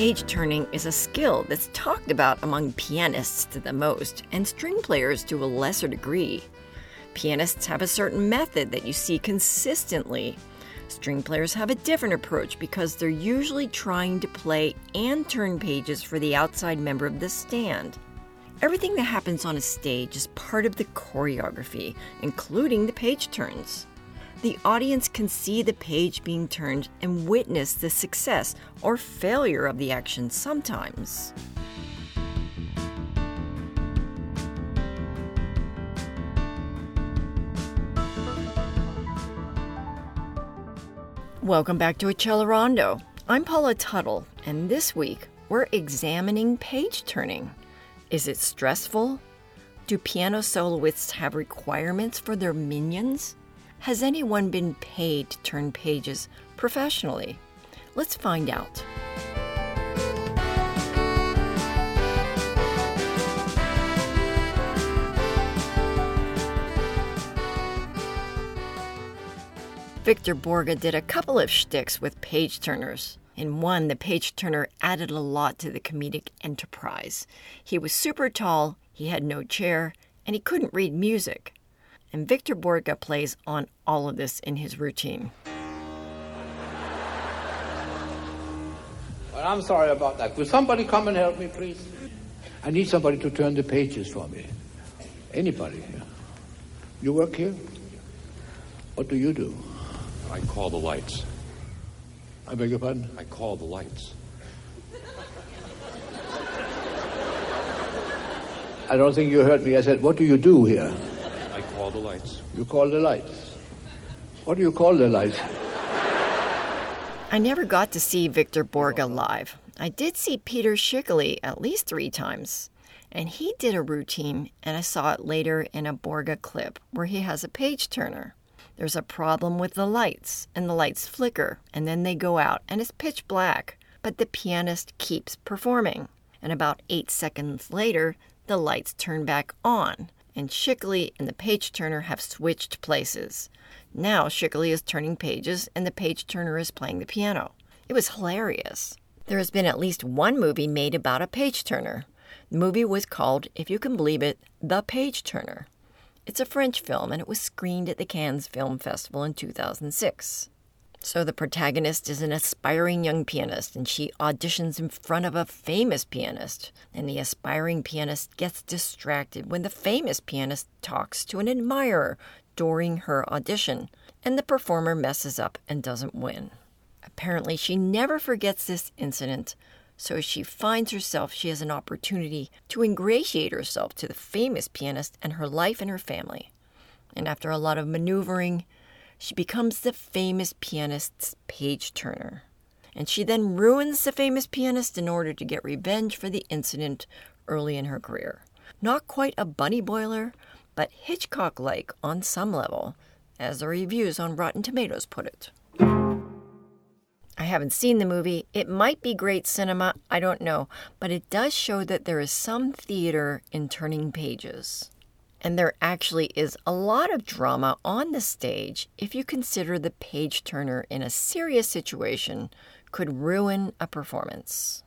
Page turning is a skill that's talked about among pianists the most, and string players to a lesser degree. Pianists have a certain method that you see consistently. String players have a different approach because they're usually trying to play and turn pages for the outside member of the stand. Everything that happens on a stage is part of the choreography, including the page turns the audience can see the page being turned and witness the success or failure of the action sometimes. Welcome back to Accelerando. I'm Paula Tuttle, and this week we're examining page turning. Is it stressful? Do piano soloists have requirements for their minions? Has anyone been paid to turn pages professionally? Let's find out. Victor Borge did a couple of shticks with page turners. In one, the page turner added a lot to the comedic enterprise. He was super tall, he had no chair, and he couldn't read music and Victor Borge plays on all of this in his routine. Well, I'm sorry about that. Will somebody come and help me, please? I need somebody to turn the pages for me. Anybody here? You work here? What do you do? I call the lights. I beg your pardon? I call the lights. I don't think you heard me. I said, what do you do here? I call the lights. You call the lights. What do you call the lights? I never got to see Victor Borge live. I did see Peter Schickele at least three times. And he did a routine, and I saw it later in a Borge clip where he has a page turner. There's a problem with the lights, and the lights flicker, and then they go out, and it's pitch black. But the pianist keeps performing. And about eight seconds later, the lights turn back on and Schickele and the page turner have switched places. Now Schickele is turning pages and the page turner is playing the piano. It was hilarious. There has been at least one movie made about a page turner. The movie was called, if you can believe it, The Page Turner. It's a French film and it was screened at the Cannes Film Festival in 2006. So the protagonist is an aspiring young pianist, and she auditions in front of a famous pianist. And the aspiring pianist gets distracted when the famous pianist talks to an admirer during her audition, and the performer messes up and doesn't win. Apparently, she never forgets this incident, so she finds herself she has an opportunity to ingratiate herself to the famous pianist and her life and her family. And after a lot of maneuvering, she becomes the famous pianist's page turner. And she then ruins the famous pianist in order to get revenge for the incident early in her career. Not quite a bunny boiler, but Hitchcock like on some level, as the reviews on Rotten Tomatoes put it. I haven't seen the movie. It might be great cinema, I don't know, but it does show that there is some theater in turning pages. And there actually is a lot of drama on the stage if you consider the page turner in a serious situation could ruin a performance.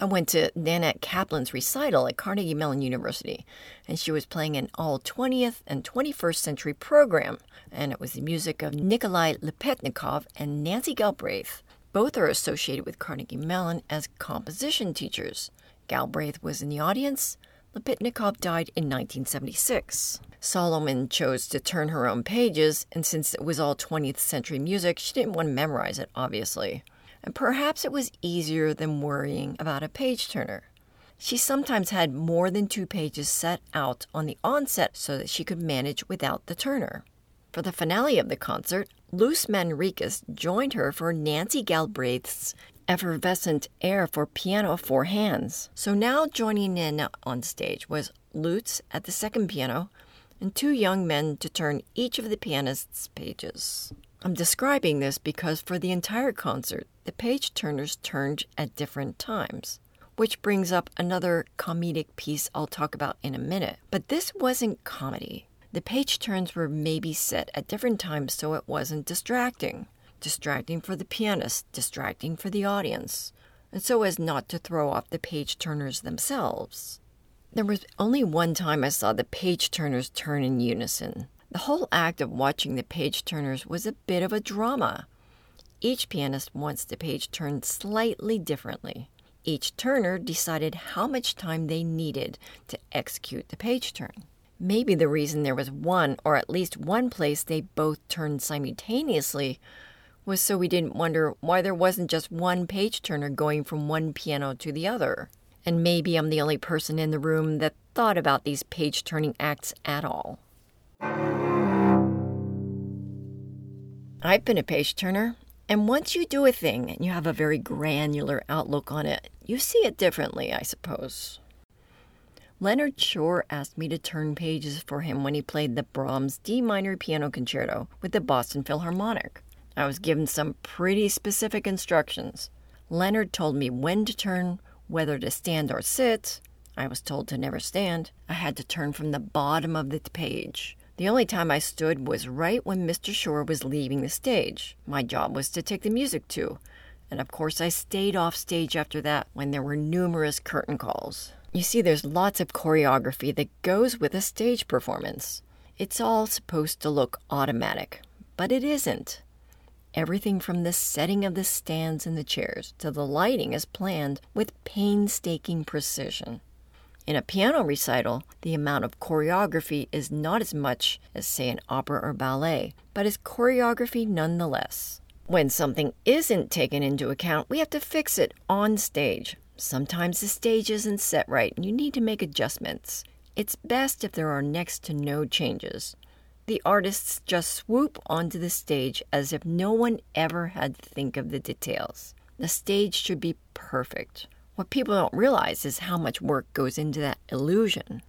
I went to Nanette Kaplan's recital at Carnegie Mellon University, and she was playing an all 20th and 21st century program, and it was the music of Nikolai Lopatnikoff and Nancy Galbraith. Both are associated with Carnegie Mellon as composition teachers. Galbraith was in the audience, Lopatnikoff died in 1976. Solomon chose to turn her own pages, and since it was all 20th century music, she didn't want to memorize it, obviously. And perhaps it was easier than worrying about a page turner. She sometimes had more than two pages set out on the onset so that she could manage without the turner. For the finale of the concert, Luz Manriquez joined her for Nancy Galbraith's effervescent air for piano four hands. So now joining in on stage was Luz at the second piano and two young men to turn each of the pianist's pages. I'm describing this because for the entire concert, the page turners turned at different times. which brings up another comedic piece I'll talk about in a minute. But this wasn't comedy. The page turns were maybe set at different times so it wasn't distracting. Distracting for the pianist, distracting for the audience, and so as not to throw off the page turners themselves. There was only one time I saw the page turners turn in unison. The whole act of watching the page turners was a bit of a drama. Each pianist wants the page turned slightly differently. Each turner decided how much time they needed to execute the page turn. Maybe the reason there was one, or at least one place they both turned simultaneously, was so we didn't wonder why there wasn't just one page turner going from one piano to the other. And maybe I'm the only person in the room that thought about these page turning acts at all. I've been a page turner, and once you do a thing and you have a very granular outlook on it, you see it differently, I suppose. Leonard Shure asked me to turn pages for him when he played the Brahms D minor piano concerto with the Boston Philharmonic. I was given some pretty specific instructions. Leonard told me when to turn, whether to stand or sit. I was told to never stand. I had to turn from the bottom of the page. The only time I stood was right when Mr. Shure was leaving the stage. My job was to take the music to, and of course I stayed off stage after that when there were numerous curtain calls. You see, there's lots of choreography that goes with a stage performance. It's all supposed to look automatic, but it isn't. Everything from the setting of the stands and the chairs to the lighting is planned with painstaking precision. In a piano recital, the amount of choreography is not as much as, say, an opera or ballet, but is choreography nonetheless. When something isn't taken into account, we have to fix it on stage. Sometimes the stage isn't set right and you need to make adjustments. It's best if there are next to no changes the artists just swoop onto the stage as if no one ever had to think of the details. The stage should be perfect. What people don't realize is how much work goes into that illusion.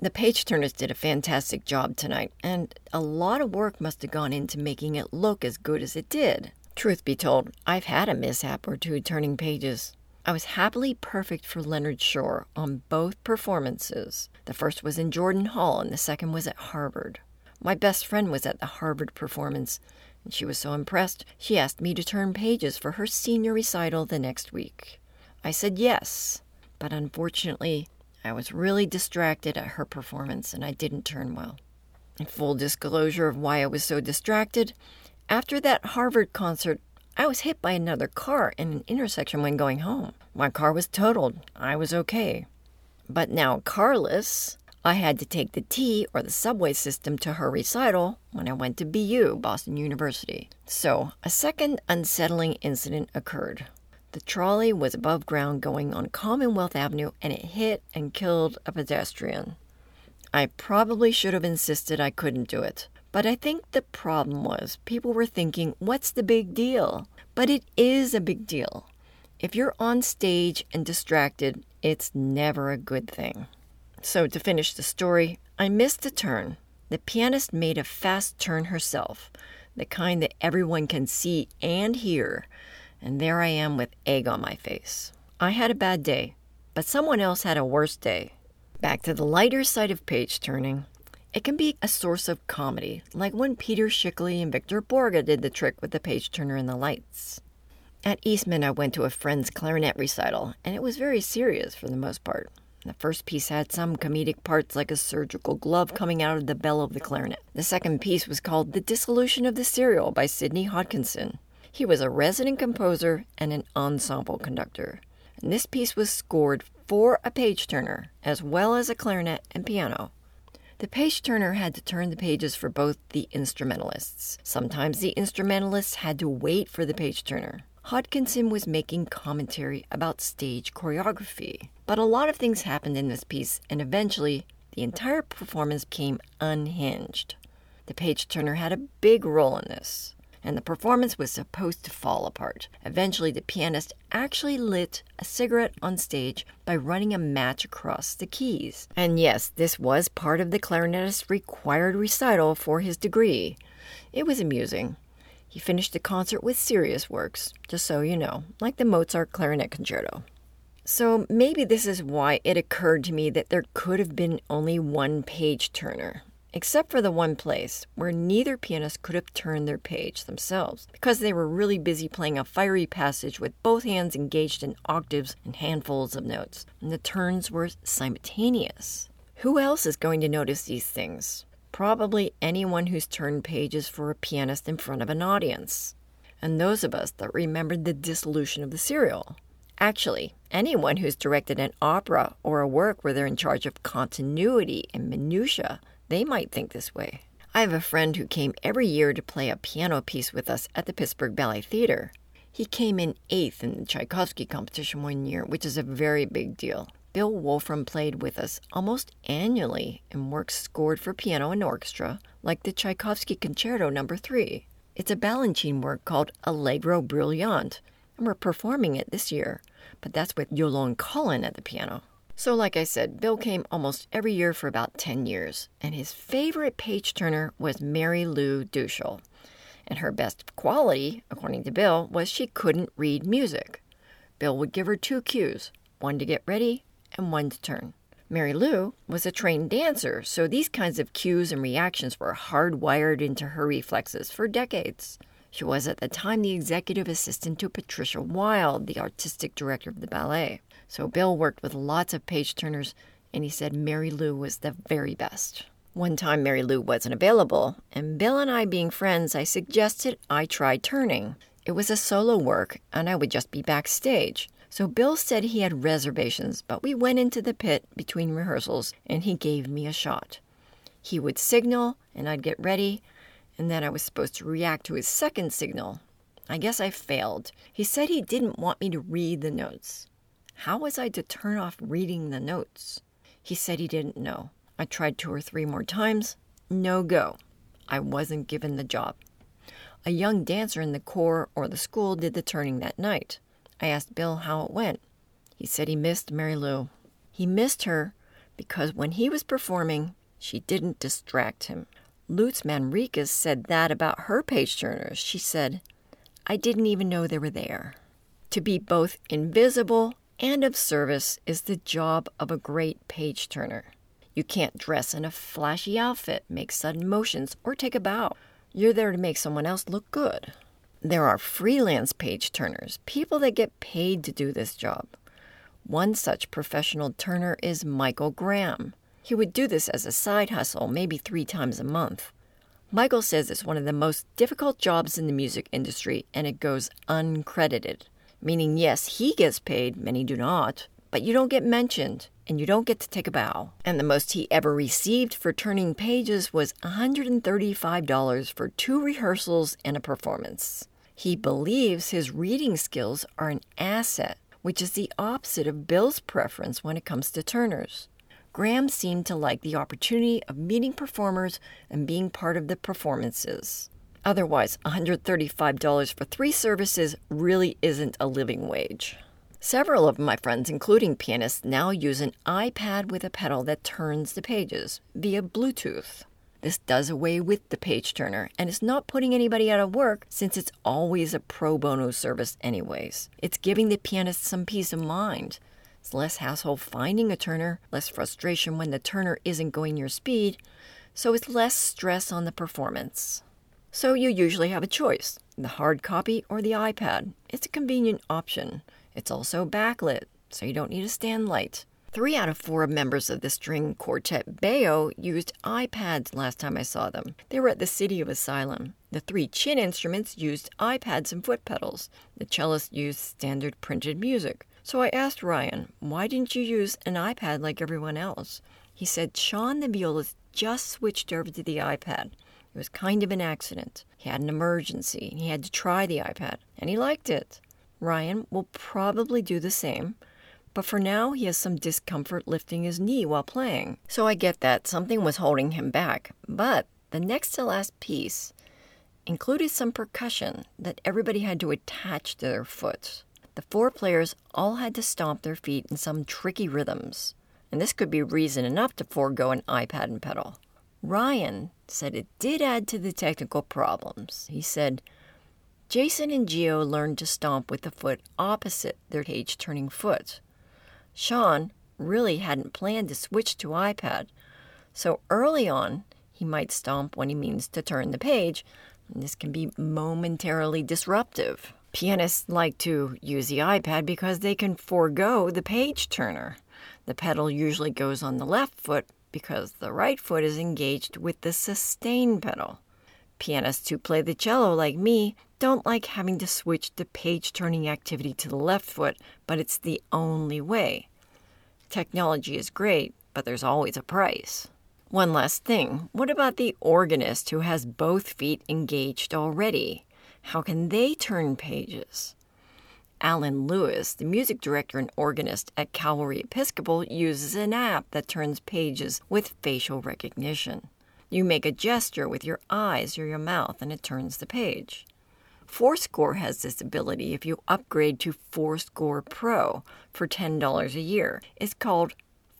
The page turners did a fantastic job tonight, and a lot of work must have gone into making it look as good as it did. Truth be told, I've had a mishap or two turning pages. I was happily perfect for Leonard Shure on both performances. The first was in Jordan Hall, and the second was at Harvard. My best friend was at the Harvard performance, and she was so impressed she asked me to turn pages for her senior recital the next week. I said yes, but unfortunately, I was really distracted at her performance and I didn't turn well. In full disclosure of why I was so distracted, after that Harvard concert, I was hit by another car in an intersection when going home. My car was totaled. I was okay. But now carless, I had to take the T or the subway system to her recital when I went to BU, Boston University. So, a second unsettling incident occurred. The trolley was above ground going on Commonwealth Avenue and it hit and killed a pedestrian. I probably should have insisted I couldn't do it. But I think the problem was people were thinking, what's the big deal? But it is a big deal. If you're on stage and distracted, it's never a good thing. So, to finish the story, I missed a turn. The pianist made a fast turn herself, the kind that everyone can see and hear, and there I am with egg on my face. I had a bad day, but someone else had a worse day. Back to the lighter side of page turning. It can be a source of comedy, like when Peter Schickele and Victor Borge did the trick with the page turner and the lights. At Eastman, I went to a friend's clarinet recital, and it was very serious for the most part. The first piece had some comedic parts like a surgical glove coming out of the bell of the clarinet. The second piece was called The Dissolution of the Serial by Sidney Hodkinson. He was a resident composer and an ensemble conductor. And this piece was scored for a page turner, as well as a clarinet and piano. The page turner had to turn the pages for both the instrumentalists. Sometimes the instrumentalists had to wait for the page turner. Hodkinson was making commentary about stage choreography. But a lot of things happened in this piece, and eventually the entire performance became unhinged. The page turner had a big role in this, and the performance was supposed to fall apart. Eventually, the pianist actually lit a cigarette on stage by running a match across the keys. And yes, this was part of the clarinetist's required recital for his degree. It was amusing. He finished the concert with serious works, just so you know, like the Mozart Clarinet Concerto. So maybe this is why it occurred to me that there could have been only one page turner, except for the one place where neither pianist could have turned their page themselves because they were really busy playing a fiery passage with both hands engaged in octaves and handfuls of notes, and the turns were simultaneous. Who else is going to notice these things? Probably anyone who's turned pages for a pianist in front of an audience. And those of us that remembered the dissolution of the serial. Actually, anyone who's directed an opera or a work where they're in charge of continuity and minutia, they might think this way. I have a friend who came every year to play a piano piece with us at the Pittsburgh Ballet Theater. He came in eighth in the Tchaikovsky competition one year, which is a very big deal. Bill Wolfram played with us almost annually in works scored for piano and orchestra, like the Tchaikovsky Concerto No. 3. It's a Balanchine work called Allegro Brillante, and we're performing it this year, but that's with Yolande Cullen at the piano. So, like I said, Bill came almost every year for about 10 years, and his favorite page turner was Mary Lou Duschel. And her best quality, according to Bill, was she couldn't read music. Bill would give her two cues one to get ready and one to turn. Mary Lou was a trained dancer, so these kinds of cues and reactions were hardwired into her reflexes for decades. She was at the time the executive assistant to Patricia Wilde, the artistic director of the ballet. So Bill worked with lots of page turners, and he said Mary Lou was the very best. One time Mary Lou wasn't available, and Bill and I being friends, I suggested I try turning. It was a solo work, and I would just be backstage. So Bill said he had reservations, but we went into the pit between rehearsals and he gave me a shot. He would signal and I'd get ready, and then I was supposed to react to his second signal. I guess I failed. He said he didn't want me to read the notes. How was I to turn off reading the notes? He said he didn't know. I tried two or three more times. No go. I wasn't given the job. A young dancer in the corps or the school did the turning that night. I asked Bill how it went. He said he missed Mary Lou. He missed her because when he was performing, she didn't distract him. Luz Manriquez said that about her page turners. She said, I didn't even know they were there. To be both invisible and of service is the job of a great page turner. You can't dress in a flashy outfit, make sudden motions, or take a bow. You're there to make someone else look good. There are freelance page turners, people that get paid to do this job. One such professional turner is Michael Graham. He would do this as a side hustle, maybe three times a month. Michael says it's one of the most difficult jobs in the music industry and it goes uncredited. Meaning, yes, he gets paid, many do not, but you don't get mentioned and you don't get to take a bow. And the most he ever received for turning pages was $135 for two rehearsals and a performance. He believes his reading skills are an asset, which is the opposite of Bill's preference when it comes to turners. Graham seemed to like the opportunity of meeting performers and being part of the performances. Otherwise, $135 for three services really isn't a living wage. Several of my friends, including pianists, now use an iPad with a pedal that turns the pages via Bluetooth. This does away with the page turner and is not putting anybody out of work since it's always a pro bono service, anyways. It's giving the pianist some peace of mind. It's less hassle finding a turner, less frustration when the turner isn't going your speed, so it's less stress on the performance. So you usually have a choice the hard copy or the iPad. It's a convenient option. It's also backlit, so you don't need a stand light. Three out of four members of the string quartet Beo used iPads last time I saw them. They were at the City of Asylum. The three chin instruments used iPads and foot pedals. The cellist used standard printed music. So I asked Ryan, why didn't you use an iPad like everyone else? He said Sean the violist just switched over to the iPad. It was kind of an accident. He had an emergency. He had to try the iPad, and he liked it. Ryan will probably do the same, but for now he has some discomfort lifting his knee while playing. So I get that something was holding him back. But the next to last piece included some percussion that everybody had to attach to their foot. The four players all had to stomp their feet in some tricky rhythms, and this could be reason enough to forego an iPad and pedal. Ryan said it did add to the technical problems. He said, Jason and Geo learned to stomp with the foot opposite their page turning foot. Sean really hadn't planned to switch to iPad, so early on, he might stomp when he means to turn the page. And this can be momentarily disruptive. Pianists like to use the iPad because they can forego the page turner. The pedal usually goes on the left foot because the right foot is engaged with the sustain pedal. Pianists who play the cello, like me, don't like having to switch the page turning activity to the left foot, but it's the only way. Technology is great, but there's always a price. One last thing what about the organist who has both feet engaged already? How can they turn pages? Alan Lewis, the music director and organist at Calvary Episcopal, uses an app that turns pages with facial recognition. You make a gesture with your eyes or your mouth and it turns the page. forScore has this ability if you upgrade to forScore Pro for $10 a year. It's called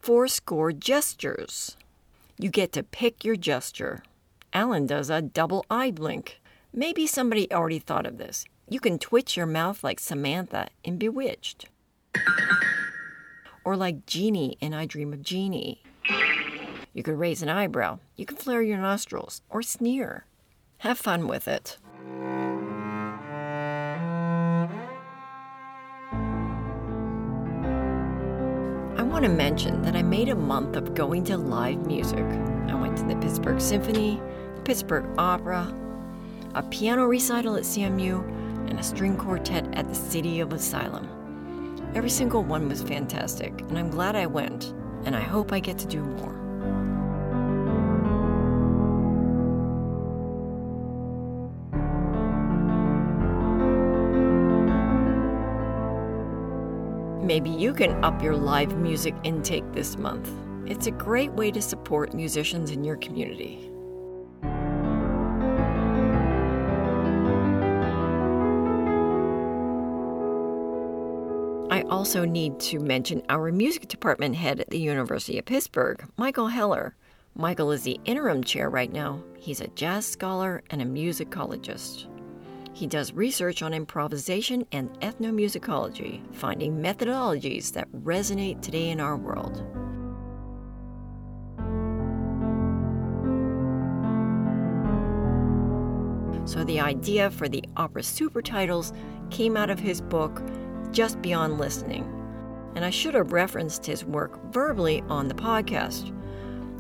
forScore Gestures. You get to pick your gesture. Alan does a double eye blink. Maybe somebody already thought of this. You can twitch your mouth like Samantha in Bewitched. Or like Jeannie in I Dream of Jeannie. You could raise an eyebrow. You can flare your nostrils or sneer. Have fun with it. I want to mention that I made a month of going to live music. I went to the Pittsburgh Symphony, the Pittsburgh Opera, a piano recital at CMU, and a string quartet at the City of Asylum. Every single one was fantastic, and I'm glad I went, and I hope I get to do more. Maybe you can up your live music intake this month. It's a great way to support musicians in your community. I also need to mention our music department head at the University of Pittsburgh, Michael Heller. Michael is the interim chair right now. He's a jazz scholar and a musicologist. He does research on improvisation and ethnomusicology, finding methodologies that resonate today in our world. So, the idea for the opera super titles came out of his book, Just Beyond Listening. And I should have referenced his work verbally on the podcast.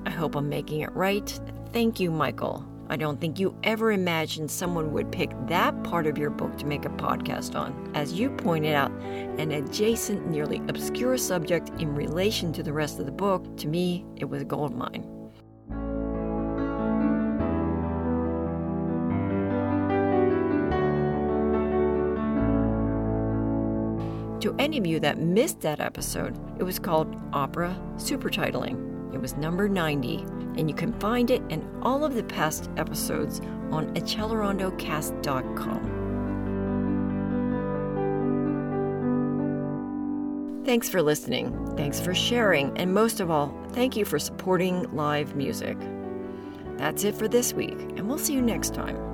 I hope I'm making it right. Thank you, Michael. I don't think you ever imagined someone would pick that part of your book to make a podcast on. As you pointed out, an adjacent, nearly obscure subject in relation to the rest of the book, to me, it was a gold mine. To any of you that missed that episode, it was called Opera Supertitling. It was number 90, and you can find it and all of the past episodes on accelerandocast.com. Thanks for listening. Thanks for sharing. And most of all, thank you for supporting live music. That's it for this week, and we'll see you next time.